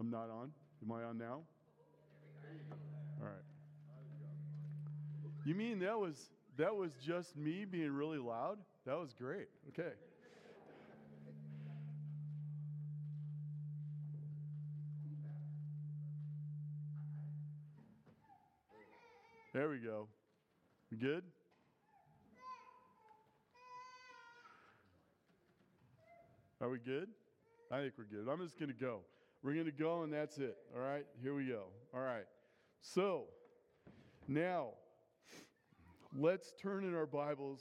I'm not on. Am I on now? All right. You mean that was that was just me being really loud? That was great. Okay. There we go. We good? Are we good? I think we're good. I'm just going to go. We're going to go, and that's it. All right? Here we go. All right. So, now, let's turn in our Bibles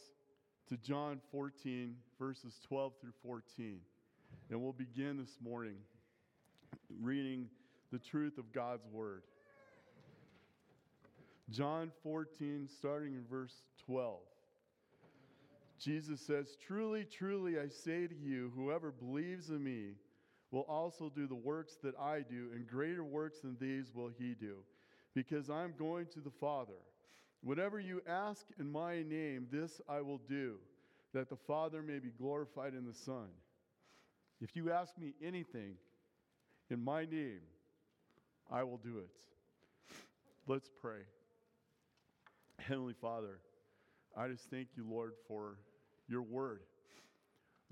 to John 14, verses 12 through 14. And we'll begin this morning reading the truth of God's Word. John 14, starting in verse 12. Jesus says, Truly, truly, I say to you, whoever believes in me will also do the works that I do, and greater works than these will he do, because I'm going to the Father. Whatever you ask in my name, this I will do, that the Father may be glorified in the Son. If you ask me anything in my name, I will do it. Let's pray. Heavenly Father, I just thank you, Lord, for your word.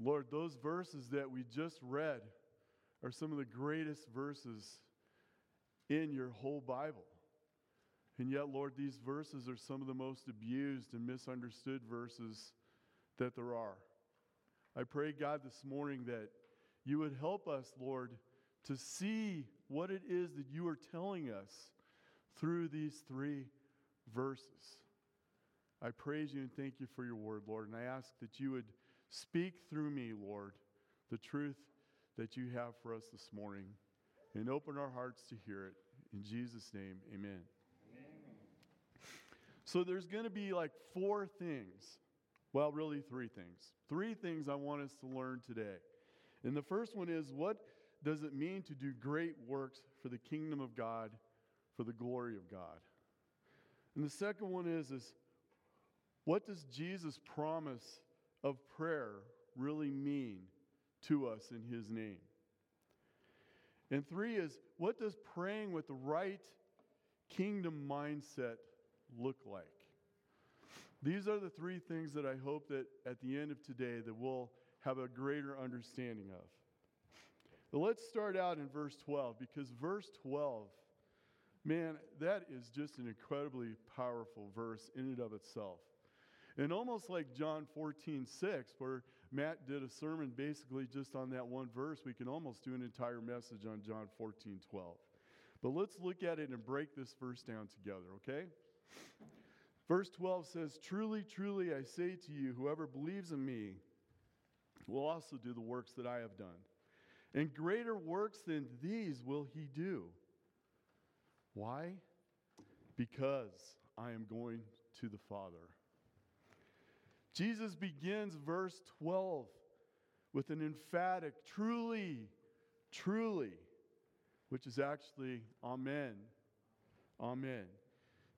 Lord, those verses that we just read are some of the greatest verses in your whole Bible. And yet, Lord, these verses are some of the most abused and misunderstood verses that there are. I pray, God, this morning that you would help us, Lord, to see what it is that you are telling us through these three verses. I praise you and thank you for your word, Lord. And I ask that you would speak through me, Lord, the truth that you have for us this morning and open our hearts to hear it. In Jesus' name, amen. amen. So there's going to be like four things. Well, really, three things. Three things I want us to learn today. And the first one is what does it mean to do great works for the kingdom of God, for the glory of God? And the second one is, is what does Jesus' promise of prayer really mean to us in his name? And three is, what does praying with the right kingdom mindset look like? These are the three things that I hope that at the end of today that we'll have a greater understanding of. But let's start out in verse 12 because verse 12, man, that is just an incredibly powerful verse in and of itself. And almost like John 14, 6, where Matt did a sermon basically just on that one verse, we can almost do an entire message on John 14, 12. But let's look at it and break this verse down together, okay? Verse 12 says, Truly, truly, I say to you, whoever believes in me will also do the works that I have done. And greater works than these will he do. Why? Because I am going to the Father. Jesus begins verse 12 with an emphatic, truly, truly, which is actually Amen. Amen.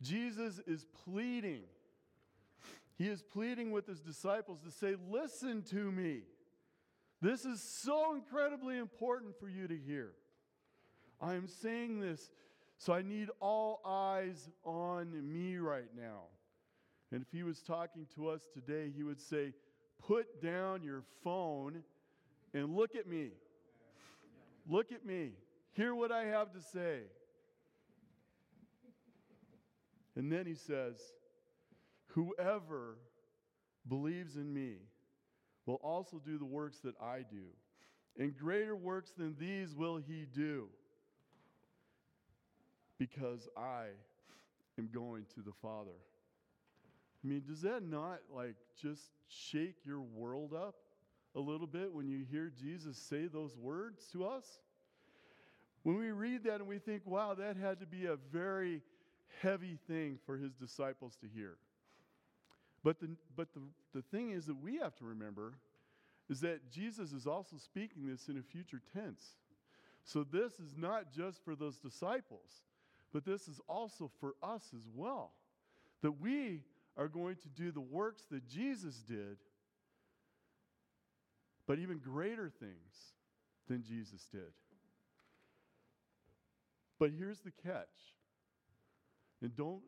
Jesus is pleading. He is pleading with his disciples to say, Listen to me. This is so incredibly important for you to hear. I am saying this, so I need all eyes on me right now. And if he was talking to us today, he would say, Put down your phone and look at me. Look at me. Hear what I have to say. And then he says, Whoever believes in me will also do the works that I do. And greater works than these will he do, because I am going to the Father. I mean, does that not like just shake your world up a little bit when you hear Jesus say those words to us? When we read that and we think, wow, that had to be a very heavy thing for his disciples to hear. But the, but the, the thing is that we have to remember is that Jesus is also speaking this in a future tense. So this is not just for those disciples, but this is also for us as well. That we are going to do the works that Jesus did, but even greater things than Jesus did. But here's the catch. And don't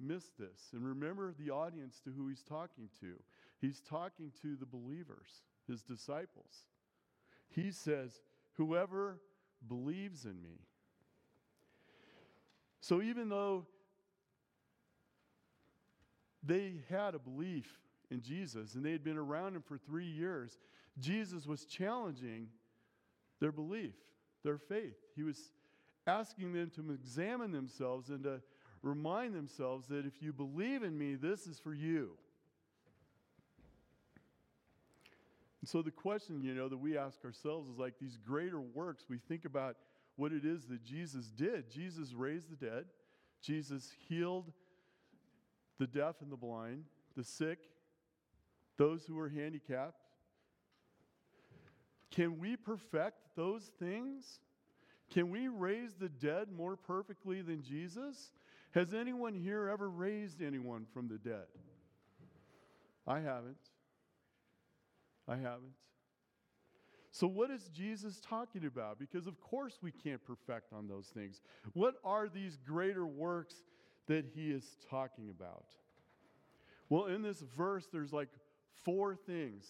miss this. And remember the audience to who he's talking to. He's talking to the believers, his disciples. He says, Whoever believes in me. So even though they had a belief in Jesus and they had been around him for three years, Jesus was challenging their belief, their faith. He was asking them to examine themselves and to remind themselves that if you believe in me, this is for you. And so the question, you know, that we ask ourselves is like these greater works, we think about what it is that Jesus did. Jesus raised the dead, Jesus healed the deaf and the blind, the sick, those who are handicapped. Can we perfect those things? Can we raise the dead more perfectly than Jesus? Has anyone here ever raised anyone from the dead? I haven't. I haven't. So, what is Jesus talking about? Because, of course, we can't perfect on those things. What are these greater works that he is talking about? Well, in this verse, there's like four things,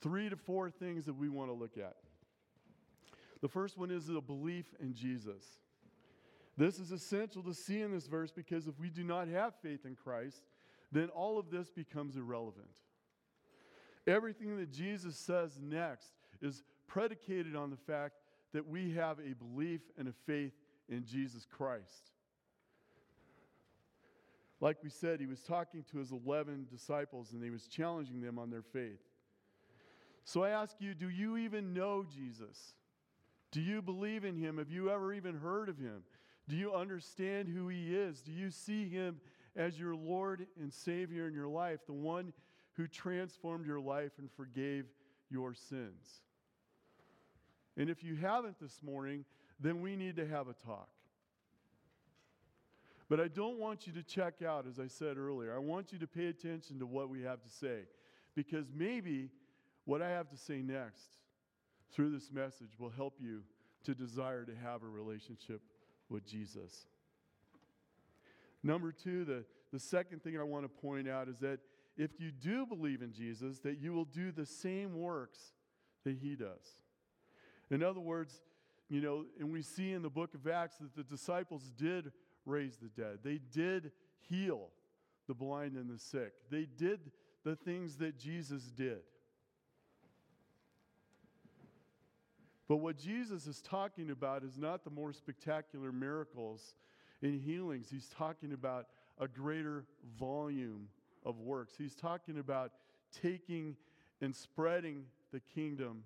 three to four things that we want to look at. The first one is a belief in Jesus. This is essential to see in this verse because if we do not have faith in Christ, then all of this becomes irrelevant. Everything that Jesus says next is predicated on the fact that we have a belief and a faith in Jesus Christ. Like we said, he was talking to his 11 disciples and he was challenging them on their faith. So I ask you, do you even know Jesus? Do you believe in him? Have you ever even heard of him? Do you understand who he is? Do you see him as your Lord and Savior in your life, the one who transformed your life and forgave your sins? And if you haven't this morning, then we need to have a talk. But I don't want you to check out, as I said earlier. I want you to pay attention to what we have to say. Because maybe what I have to say next through this message will help you to desire to have a relationship with Jesus. Number two, the, the second thing I want to point out is that if you do believe in Jesus, that you will do the same works that he does. In other words, you know, and we see in the book of Acts that the disciples did raise the dead, they did heal the blind and the sick, they did the things that Jesus did. But what Jesus is talking about is not the more spectacular miracles and healings. He's talking about a greater volume of works. He's talking about taking and spreading the kingdom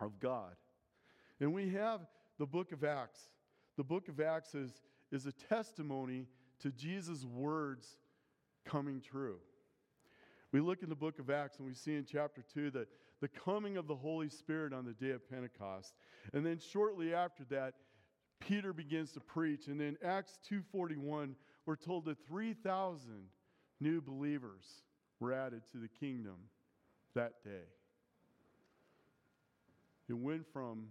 of God. And we have the book of Acts. The book of Acts is, is a testimony to Jesus' words coming true. We look in the book of Acts and we see in chapter 2 that the coming of the Holy Spirit on the day of Pentecost. And then shortly after that, Peter begins to preach. And in Acts 2:41, we're told that 3,000 new believers were added to the kingdom that day. It went from,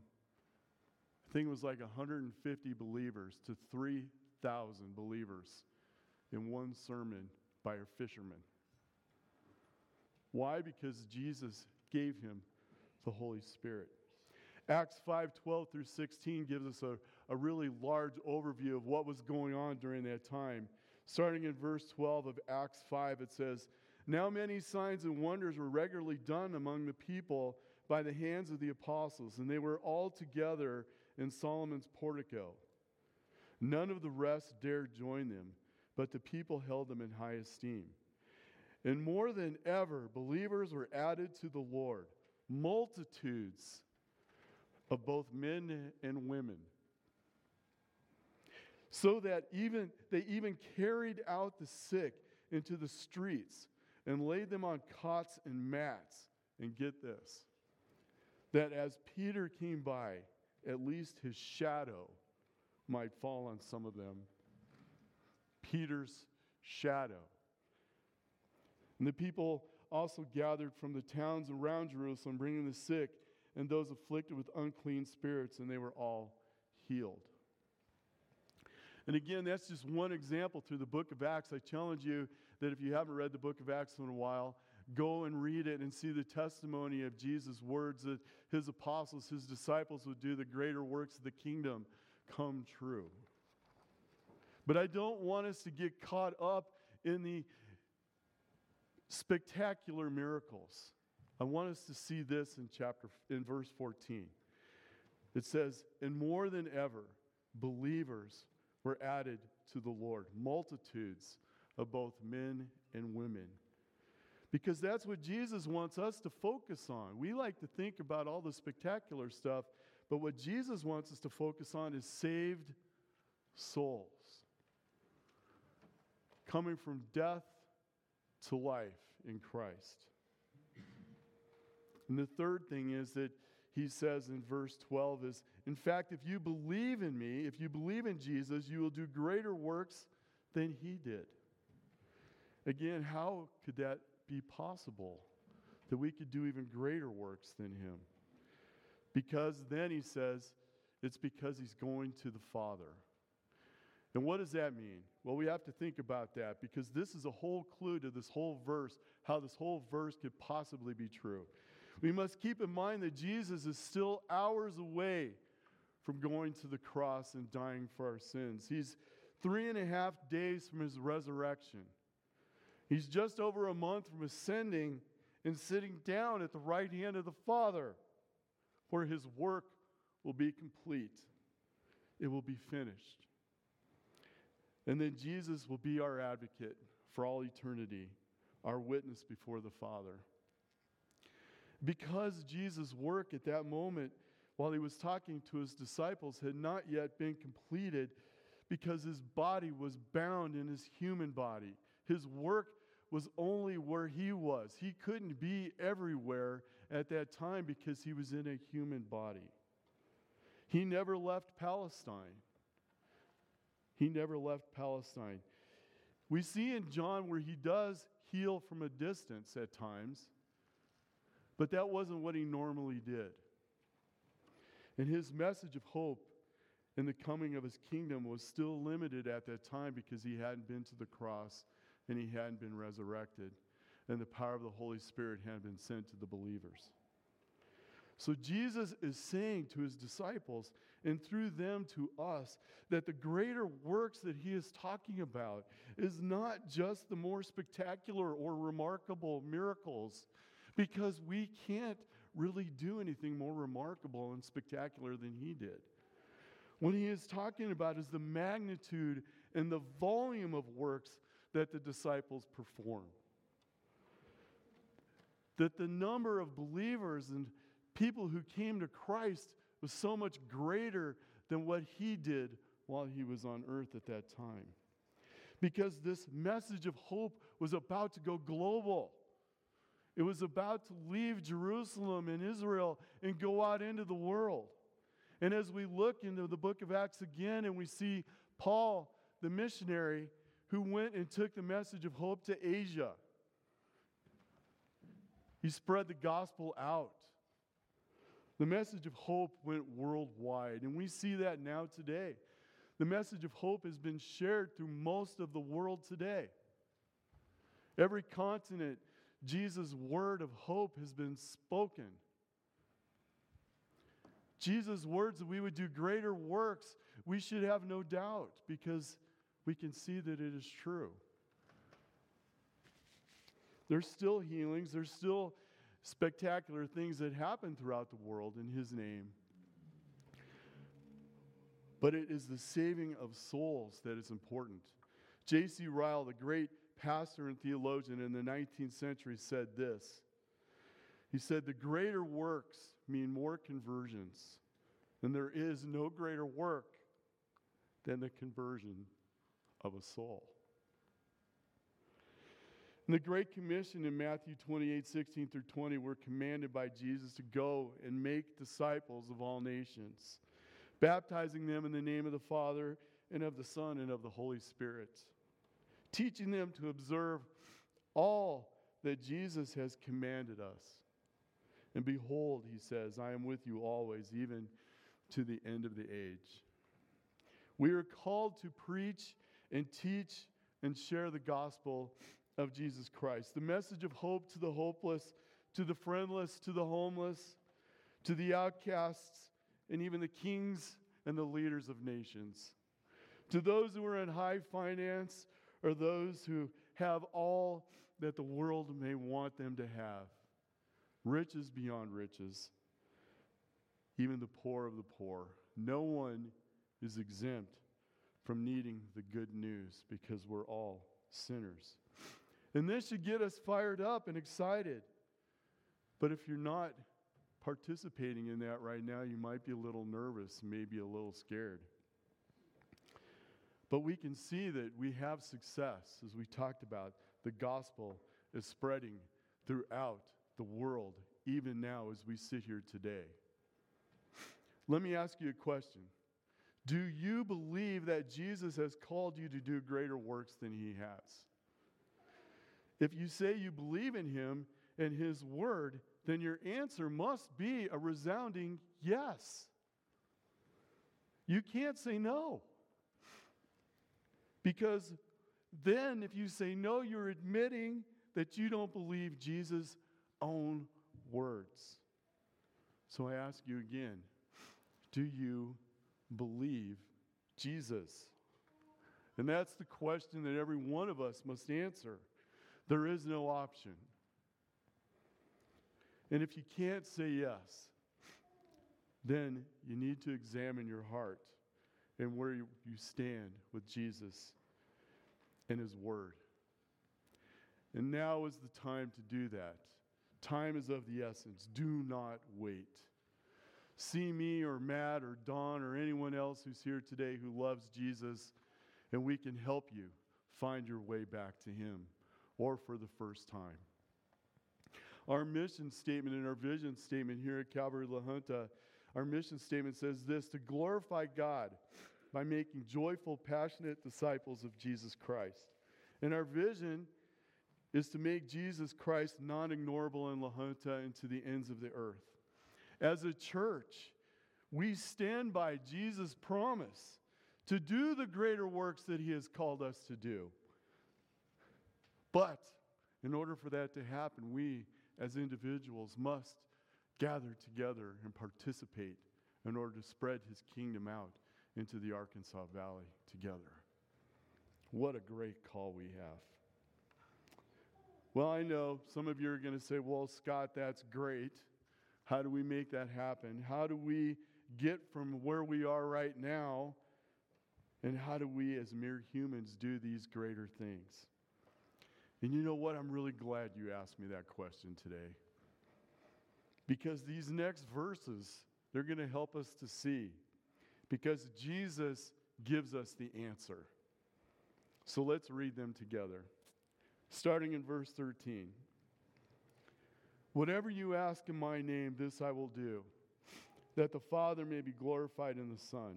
I think it was like 150 believers to 3,000 believers in one sermon by a fisherman. Why? Because Jesus gave him the Holy Spirit. Acts 5 12 through 16 gives us a, a really large overview of what was going on during that time. Starting in verse 12 of Acts 5, it says, Now many signs and wonders were regularly done among the people by the hands of the apostles, and they were all together in Solomon's portico. None of the rest dared join them, but the people held them in high esteem. And more than ever, believers were added to the Lord, multitudes of both men and women. So that even they even carried out the sick into the streets and laid them on cots and mats. And get this that as Peter came by, at least his shadow might fall on some of them. Peter's shadow. And the people also gathered from the towns around Jerusalem, bringing the sick and those afflicted with unclean spirits, and they were all healed. And again, that's just one example through the book of Acts. I challenge you that if you haven't read the book of Acts in a while, go and read it and see the testimony of Jesus' words that his apostles, his disciples would do the greater works of the kingdom come true. But I don't want us to get caught up in the spectacular miracles. I want us to see this in chapter in verse 14. It says, "And more than ever, believers were added to the Lord, multitudes of both men and women." Because that's what Jesus wants us to focus on. We like to think about all the spectacular stuff, but what Jesus wants us to focus on is saved souls coming from death to life in Christ. And the third thing is that he says in verse 12 is in fact if you believe in me if you believe in jesus you will do greater works than he did again how could that be possible that we could do even greater works than him because then he says it's because he's going to the father and what does that mean well we have to think about that because this is a whole clue to this whole verse how this whole verse could possibly be true we must keep in mind that Jesus is still hours away from going to the cross and dying for our sins. He's three and a half days from his resurrection. He's just over a month from ascending and sitting down at the right hand of the Father, where his work will be complete. It will be finished. And then Jesus will be our advocate for all eternity, our witness before the Father. Because Jesus' work at that moment, while he was talking to his disciples, had not yet been completed, because his body was bound in his human body. His work was only where he was. He couldn't be everywhere at that time because he was in a human body. He never left Palestine. He never left Palestine. We see in John where he does heal from a distance at times. But that wasn't what he normally did. And his message of hope in the coming of his kingdom was still limited at that time because he hadn't been to the cross and he hadn't been resurrected, and the power of the Holy Spirit hadn't been sent to the believers. So Jesus is saying to his disciples and through them to us that the greater works that he is talking about is not just the more spectacular or remarkable miracles because we can't really do anything more remarkable and spectacular than he did. What he is talking about is the magnitude and the volume of works that the disciples perform. That the number of believers and people who came to Christ was so much greater than what he did while he was on earth at that time. Because this message of hope was about to go global. It was about to leave Jerusalem and Israel and go out into the world. And as we look into the book of Acts again and we see Paul, the missionary, who went and took the message of hope to Asia, he spread the gospel out. The message of hope went worldwide, and we see that now today. The message of hope has been shared through most of the world today. Every continent Jesus' word of hope has been spoken. Jesus' words that we would do greater works, we should have no doubt because we can see that it is true. There's still healings, there's still spectacular things that happen throughout the world in His name. But it is the saving of souls that is important. J.C. Ryle, the great pastor and theologian in the 19th century said this. He said, The greater works mean more conversions, and there is no greater work than the conversion of a soul. In the Great Commission in Matthew 28 16 through 20, we're commanded by Jesus to go and make disciples of all nations, baptizing them in the name of the Father and of the Son and of the Holy Spirit teaching them to observe all that Jesus has commanded us. And behold, he says, I am with you always, even to the end of the age. We are called to preach and teach and share the gospel of Jesus Christ. The message of hope to the hopeless, to the friendless, to the homeless, to the outcasts, and even the kings and the leaders of nations. To those who are in high finance or those who have all that the world may want them to have riches beyond riches, even the poor of the poor. No one is exempt from needing the good news because we're all sinners. And this should get us fired up and excited. But if you're not participating in that right now, you might be a little nervous, maybe a little scared. But we can see that we have success, as we talked about. The gospel is spreading throughout the world, even now as we sit here today. Let me ask you a question Do you believe that Jesus has called you to do greater works than he has? If you say you believe in him and his word, then your answer must be a resounding yes. You can't say no. Because then, if you say no, you're admitting that you don't believe Jesus' own words. So I ask you again do you believe Jesus? And that's the question that every one of us must answer. There is no option. And if you can't say yes, then you need to examine your heart and where you, stand with Jesus and His Word. And now is the time to do that. Time is of the essence. Do not wait. See me or Matt or Don or anyone else who's here today who loves Jesus, and we can help you find your way back to Him or for the first time. Our mission statement and our vision statement here at Calvary La Junta, our mission statement says this to glorify God by making joyful, passionate disciples of Jesus Christ. And our vision is to make Jesus Christ non ignorable in La Junta and to the ends of the earth. As a church, we stand by Jesus' promise to do the greater works that he has called us to do. But in order for that to happen, we as individuals must gather together and participate in order to spread his kingdom out into the Arkansas Valley together. What a great call we have. Well, I know some of you are going to say, well, Scott, that's great. How do we make that happen? How do we get from where we are right now? And how do we, as mere humans, do these greater things? And you know what? I'm really glad you asked me that question today. Because these next verses, they're going to help us to see. Because Jesus gives us the answer. So let's read them together. Starting in verse 13. Whatever you ask in my name, this I will do, that the Father may be glorified in the Son.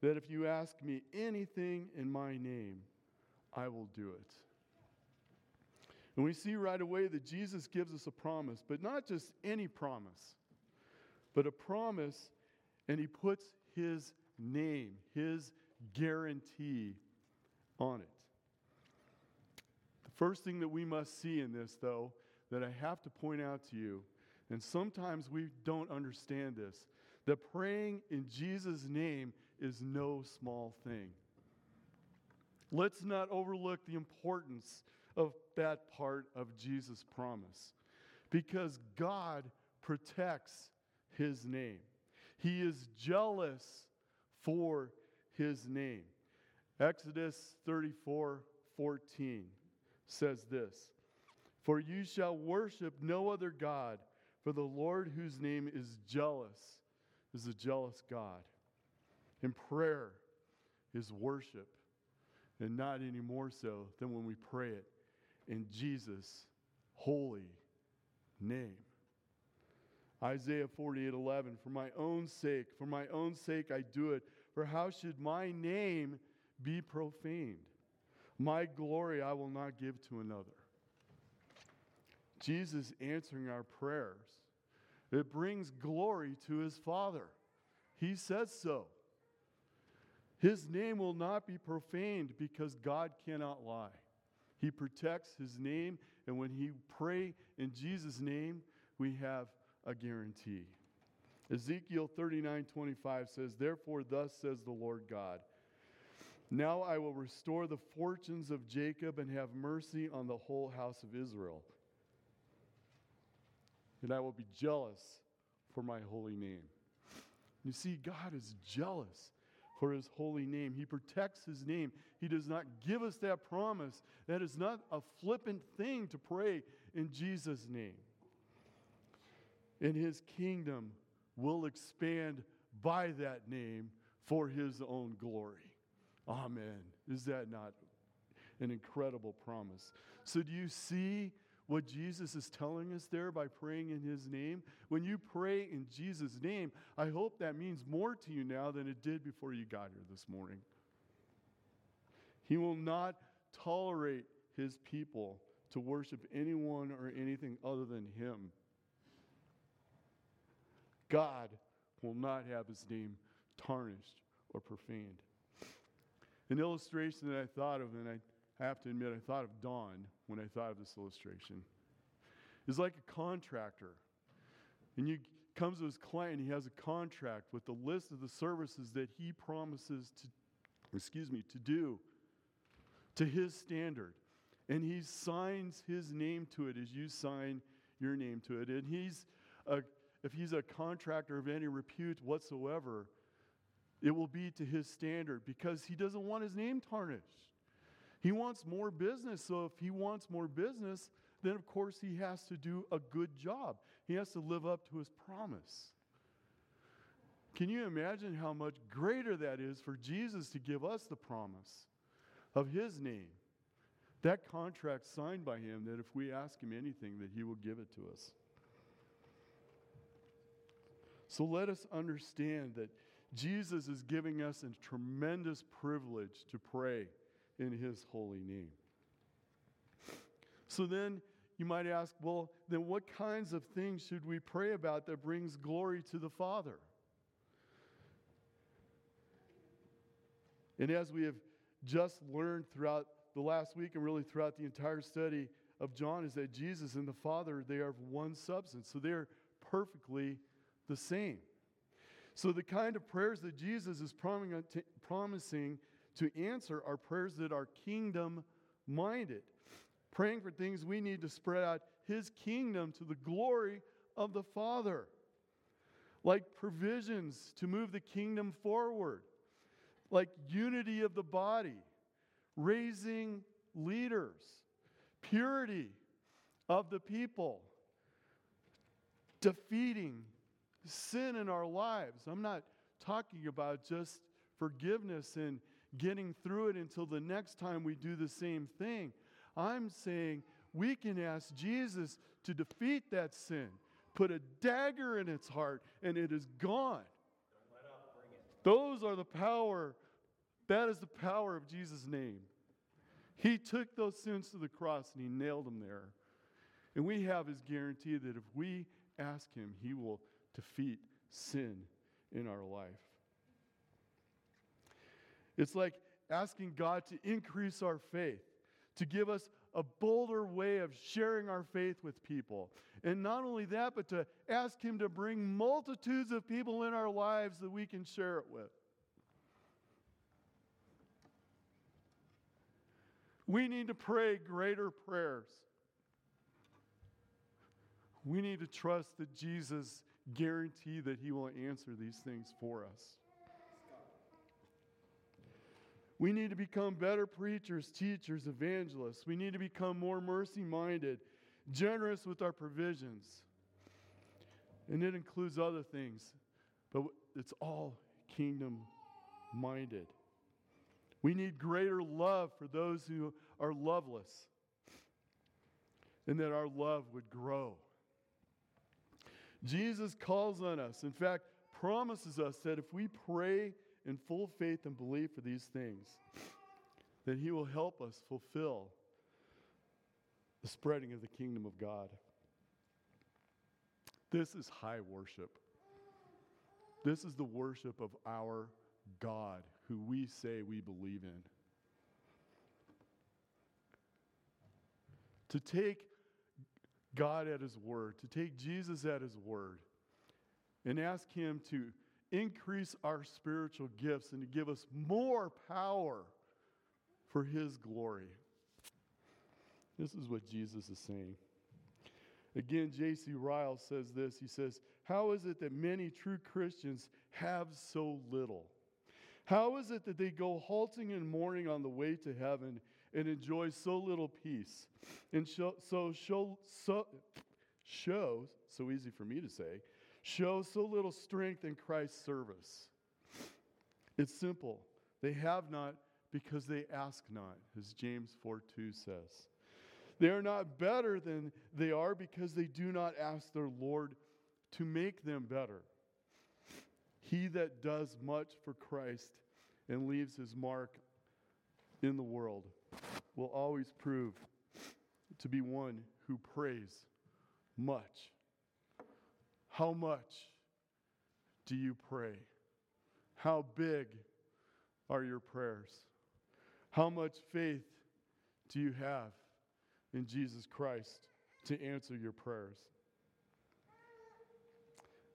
That if you ask me anything in my name, I will do it. And we see right away that Jesus gives us a promise, but not just any promise, but a promise, and he puts his name, his guarantee on it. The first thing that we must see in this, though, that I have to point out to you, and sometimes we don't understand this, that praying in Jesus' name is no small thing. Let's not overlook the importance of that part of Jesus' promise because God protects his name. He is jealous for his name. Exodus 34 14 says this For you shall worship no other God, for the Lord whose name is jealous is a jealous God. And prayer is worship, and not any more so than when we pray it in Jesus' holy name. Isaiah 48 11, for my own sake, for my own sake I do it. For how should my name be profaned? My glory I will not give to another. Jesus answering our prayers, it brings glory to his Father. He says so. His name will not be profaned because God cannot lie. He protects his name, and when he pray in Jesus' name, we have a guarantee. Ezekiel 39 25 says, Therefore, thus says the Lord God. Now I will restore the fortunes of Jacob and have mercy on the whole house of Israel. And I will be jealous for my holy name. You see, God is jealous for his holy name. He protects his name. He does not give us that promise. That is not a flippant thing to pray in Jesus' name. And his kingdom will expand by that name for his own glory. Amen. Is that not an incredible promise? So, do you see what Jesus is telling us there by praying in his name? When you pray in Jesus' name, I hope that means more to you now than it did before you got here this morning. He will not tolerate his people to worship anyone or anything other than him. God will not have his name tarnished or profaned. An illustration that I thought of, and I have to admit, I thought of Don when I thought of this illustration, is like a contractor. And you comes to his client, he has a contract with the list of the services that he promises to, excuse me, to do to his standard. And he signs his name to it as you sign your name to it. And he's a if he's a contractor of any repute whatsoever, it will be to his standard because he doesn't want his name tarnished. He wants more business. So if he wants more business, then of course he has to do a good job. He has to live up to his promise. Can you imagine how much greater that is for Jesus to give us the promise of his name? That contract signed by him that if we ask him anything that he will give it to us. So let us understand that Jesus is giving us a tremendous privilege to pray in his holy name. So then you might ask, well, then what kinds of things should we pray about that brings glory to the Father? And as we have just learned throughout the last week and really throughout the entire study of John, is that Jesus and the Father, they are of one substance. So they're perfectly the same. So, the kind of prayers that Jesus is promising to answer are prayers that are kingdom minded, praying for things we need to spread out His kingdom to the glory of the Father, like provisions to move the kingdom forward, like unity of the body, raising leaders, purity of the people, defeating sin in our lives. I'm not talking about just forgiveness and getting through it until the next time we do the same thing. I'm saying we can ask Jesus to defeat that sin, put a dagger in its heart, and it is gone. Those are the power, that is the power of Jesus' name. He took those sins to the cross and he nailed them there. And we have his guarantee that if we ask him, he will defeat sin in our life. It's like asking God to increase our faith, to give us a bolder way of sharing our faith with people. And not only that, but to ask Him to bring multitudes of people in our lives that we can share it with. We need to pray greater prayers. We need to trust that Jesus guarantee that He will answer these things for us. We need to become better preachers, teachers, evangelists. We need to become more mercy minded, generous with our provisions. And it includes other things, but it's all kingdom minded. We need greater love for those who are loveless, and that our love would grow. Jesus calls on us, in fact, promises us that if we pray in full faith and belief for these things, that He will help us fulfill the spreading of the kingdom of God. This is high worship. This is the worship of our God who we say we believe in. To take God at His word, to take Jesus at His word, and ask Him to increase our spiritual gifts and to give us more power for His glory. This is what Jesus is saying. Again, J.C. Ryle says this. He says, How is it that many true Christians have so little? How is it that they go halting and mourning on the way to heaven and enjoy so little peace? And show, so, show, so, show, so easy for me to say, show so little strength in Christ's service? It's simple. They have not because they ask not, as James 4 2 says. They are not better than they are because they do not ask their Lord to make them better. He that does much for Christ and leaves his mark in the world will always prove to be one who prays much. How much do you pray? How big are your prayers? How much faith do you have in Jesus Christ to answer your prayers?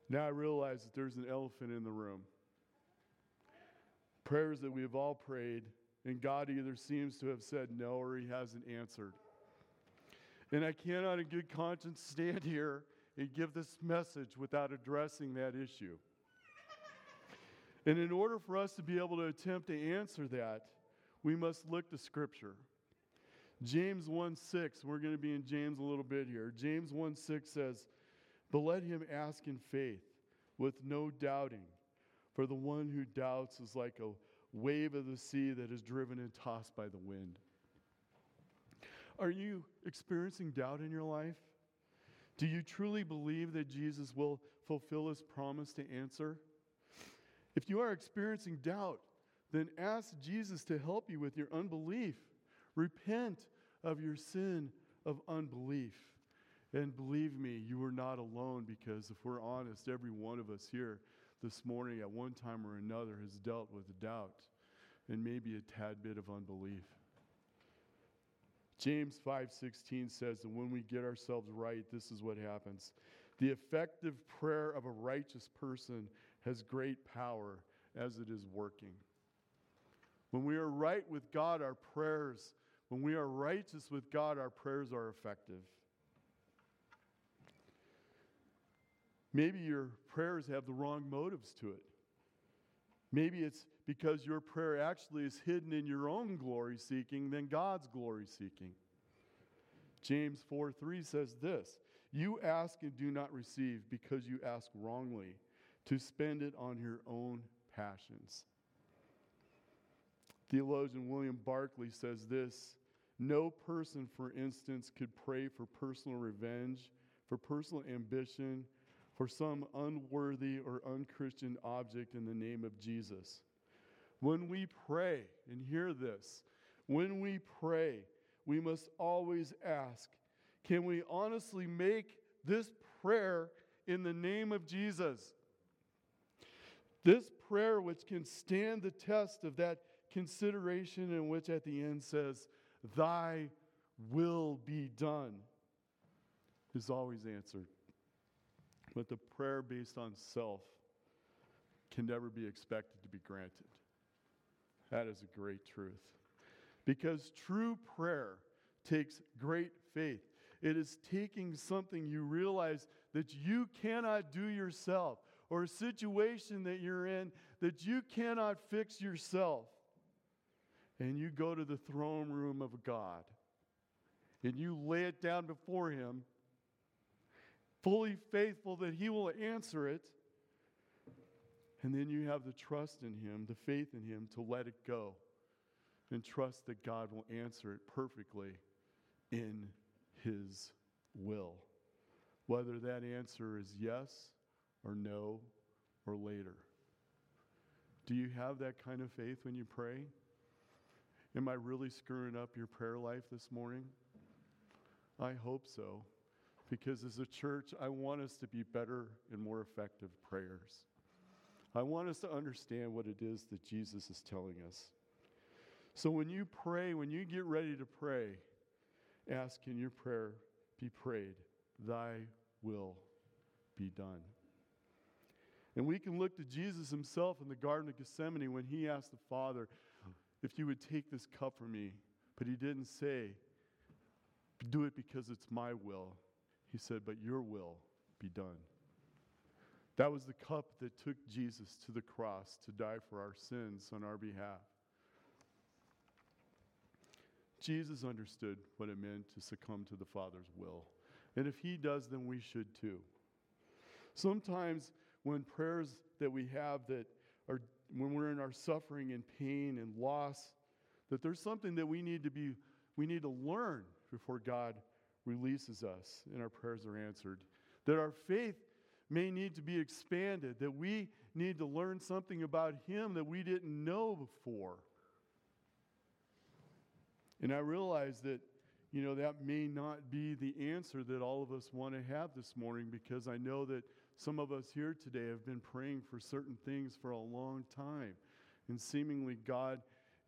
Now I realize that there's an elephant in the room. Prayers that we have all prayed, and God either seems to have said no or he hasn't answered. And I cannot, in good conscience, stand here and give this message without addressing that issue. And in order for us to be able to attempt to answer that, we must look to Scripture. James 1 6, we're going to be in James a little bit here. James 1 6 says, But let him ask in faith, with no doubting. For the one who doubts is like a wave of the sea that is driven and tossed by the wind. Are you experiencing doubt in your life? Do you truly believe that Jesus will fulfill his promise to answer? If you are experiencing doubt, then ask Jesus to help you with your unbelief. Repent of your sin of unbelief. And believe me, you are not alone because if we're honest, every one of us here this morning at one time or another has dealt with doubt and maybe a tad bit of unbelief. James 5:16 says that when we get ourselves right, this is what happens. The effective prayer of a righteous person has great power as it is working. When we are right with God, our prayers, when we are righteous with God, our prayers are effective. Maybe your prayers have the wrong motives to it. Maybe it's because your prayer actually is hidden in your own glory seeking than God's glory seeking. James 4 3 says this You ask and do not receive because you ask wrongly to spend it on your own passions. Theologian William Barclay says this No person, for instance, could pray for personal revenge, for personal ambition, for some unworthy or unchristian object in the name of Jesus. When we pray, and hear this, when we pray, we must always ask can we honestly make this prayer in the name of Jesus? This prayer, which can stand the test of that consideration, in which at the end says, Thy will be done, is always answered. But the prayer based on self can never be expected to be granted. That is a great truth. Because true prayer takes great faith. It is taking something you realize that you cannot do yourself, or a situation that you're in that you cannot fix yourself. And you go to the throne room of God and you lay it down before Him fully faithful that He will answer it. And then you have the trust in Him, the faith in Him to let it go and trust that God will answer it perfectly in His will. Whether that answer is yes or no or later. Do you have that kind of faith when you pray? Am I really screwing up your prayer life this morning? I hope so. Because as a church, I want us to be better and more effective prayers. I want us to understand what it is that Jesus is telling us. So when you pray, when you get ready to pray, ask in your prayer be prayed, Thy will be done. And we can look to Jesus himself in the Garden of Gethsemane when he asked the Father, If you would take this cup from me. But he didn't say, Do it because it's my will. He said, But your will be done. That was the cup that took Jesus to the cross to die for our sins on our behalf. Jesus understood what it meant to succumb to the Father's will. And if he does, then we should too. Sometimes when prayers that we have that are when we're in our suffering and pain and loss, that there's something that we need to be we need to learn before God releases us and our prayers are answered. That our faith may need to be expanded, that we need to learn something about Him that we didn't know before. And I realize that, you know, that may not be the answer that all of us want to have this morning because I know that some of us here today have been praying for certain things for a long time. And seemingly God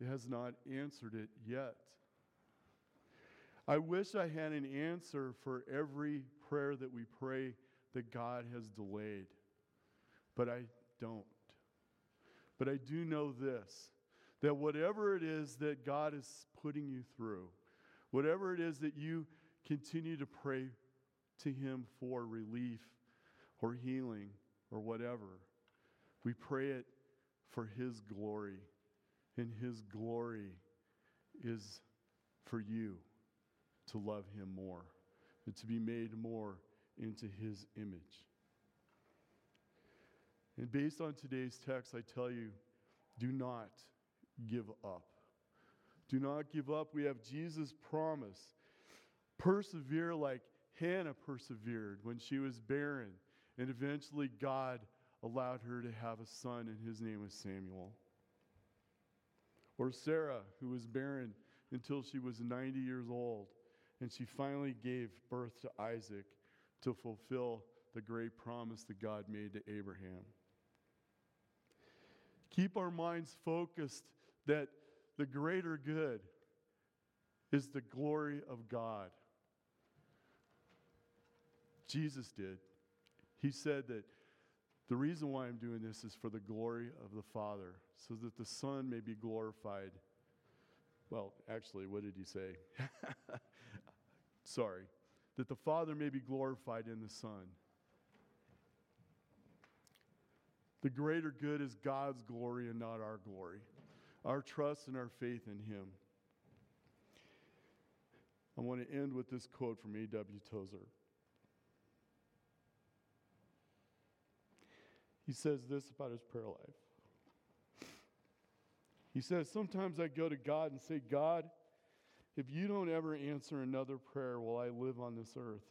has not answered it yet. I wish I had an answer for every prayer that we pray that God has delayed, but I don't. But I do know this that whatever it is that God is putting you through, whatever it is that you continue to pray to Him for relief or healing or whatever, we pray it for His glory. And His glory is for you to love Him more and to be made more into His image. And based on today's text, I tell you, do not give up. Do not give up. We have Jesus' promise. Persevere like Hannah persevered when she was barren. And eventually, God allowed her to have a son, and his name was Samuel. Or Sarah, who was barren until she was 90 years old, and she finally gave birth to Isaac to fulfill the great promise that God made to Abraham. Keep our minds focused that the greater good is the glory of God. Jesus did. He said that the reason why I'm doing this is for the glory of the Father, so that the Son may be glorified. Well, actually, what did he say? Sorry. That the Father may be glorified in the Son. The greater good is God's glory and not our glory our trust and our faith in Him. I want to end with this quote from A.W. Tozer. He says this about his prayer life. He says, Sometimes I go to God and say, God, if you don't ever answer another prayer while I live on this earth,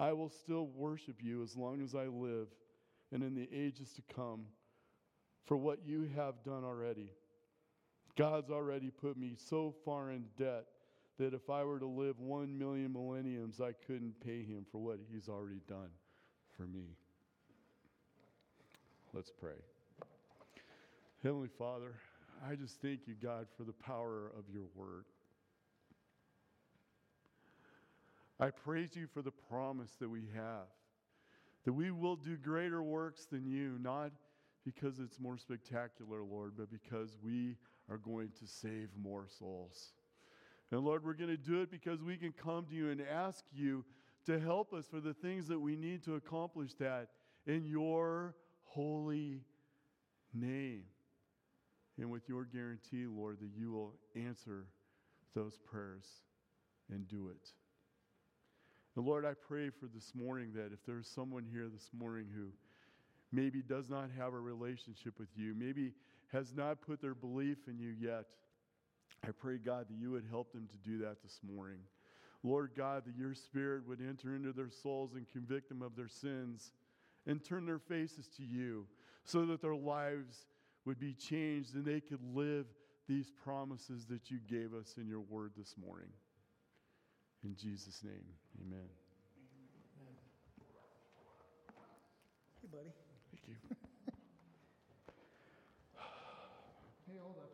I will still worship you as long as I live and in the ages to come for what you have done already. God's already put me so far in debt that if I were to live one million millenniums, I couldn't pay him for what he's already done for me. Let's pray. Heavenly Father, I just thank you, God, for the power of your word. I praise you for the promise that we have that we will do greater works than you, not because it's more spectacular, Lord, but because we are going to save more souls. And Lord, we're going to do it because we can come to you and ask you to help us for the things that we need to accomplish that in your holy name. And with your guarantee, Lord, that you will answer those prayers and do it. And Lord, I pray for this morning that if there's someone here this morning who maybe does not have a relationship with you, maybe has not put their belief in you yet, I pray, God, that you would help them to do that this morning. Lord God, that your spirit would enter into their souls and convict them of their sins and turn their faces to you so that their lives would be changed and they could live these promises that you gave us in your word this morning. In Jesus' name, amen. Hey, buddy. Thank you. hey, hold on.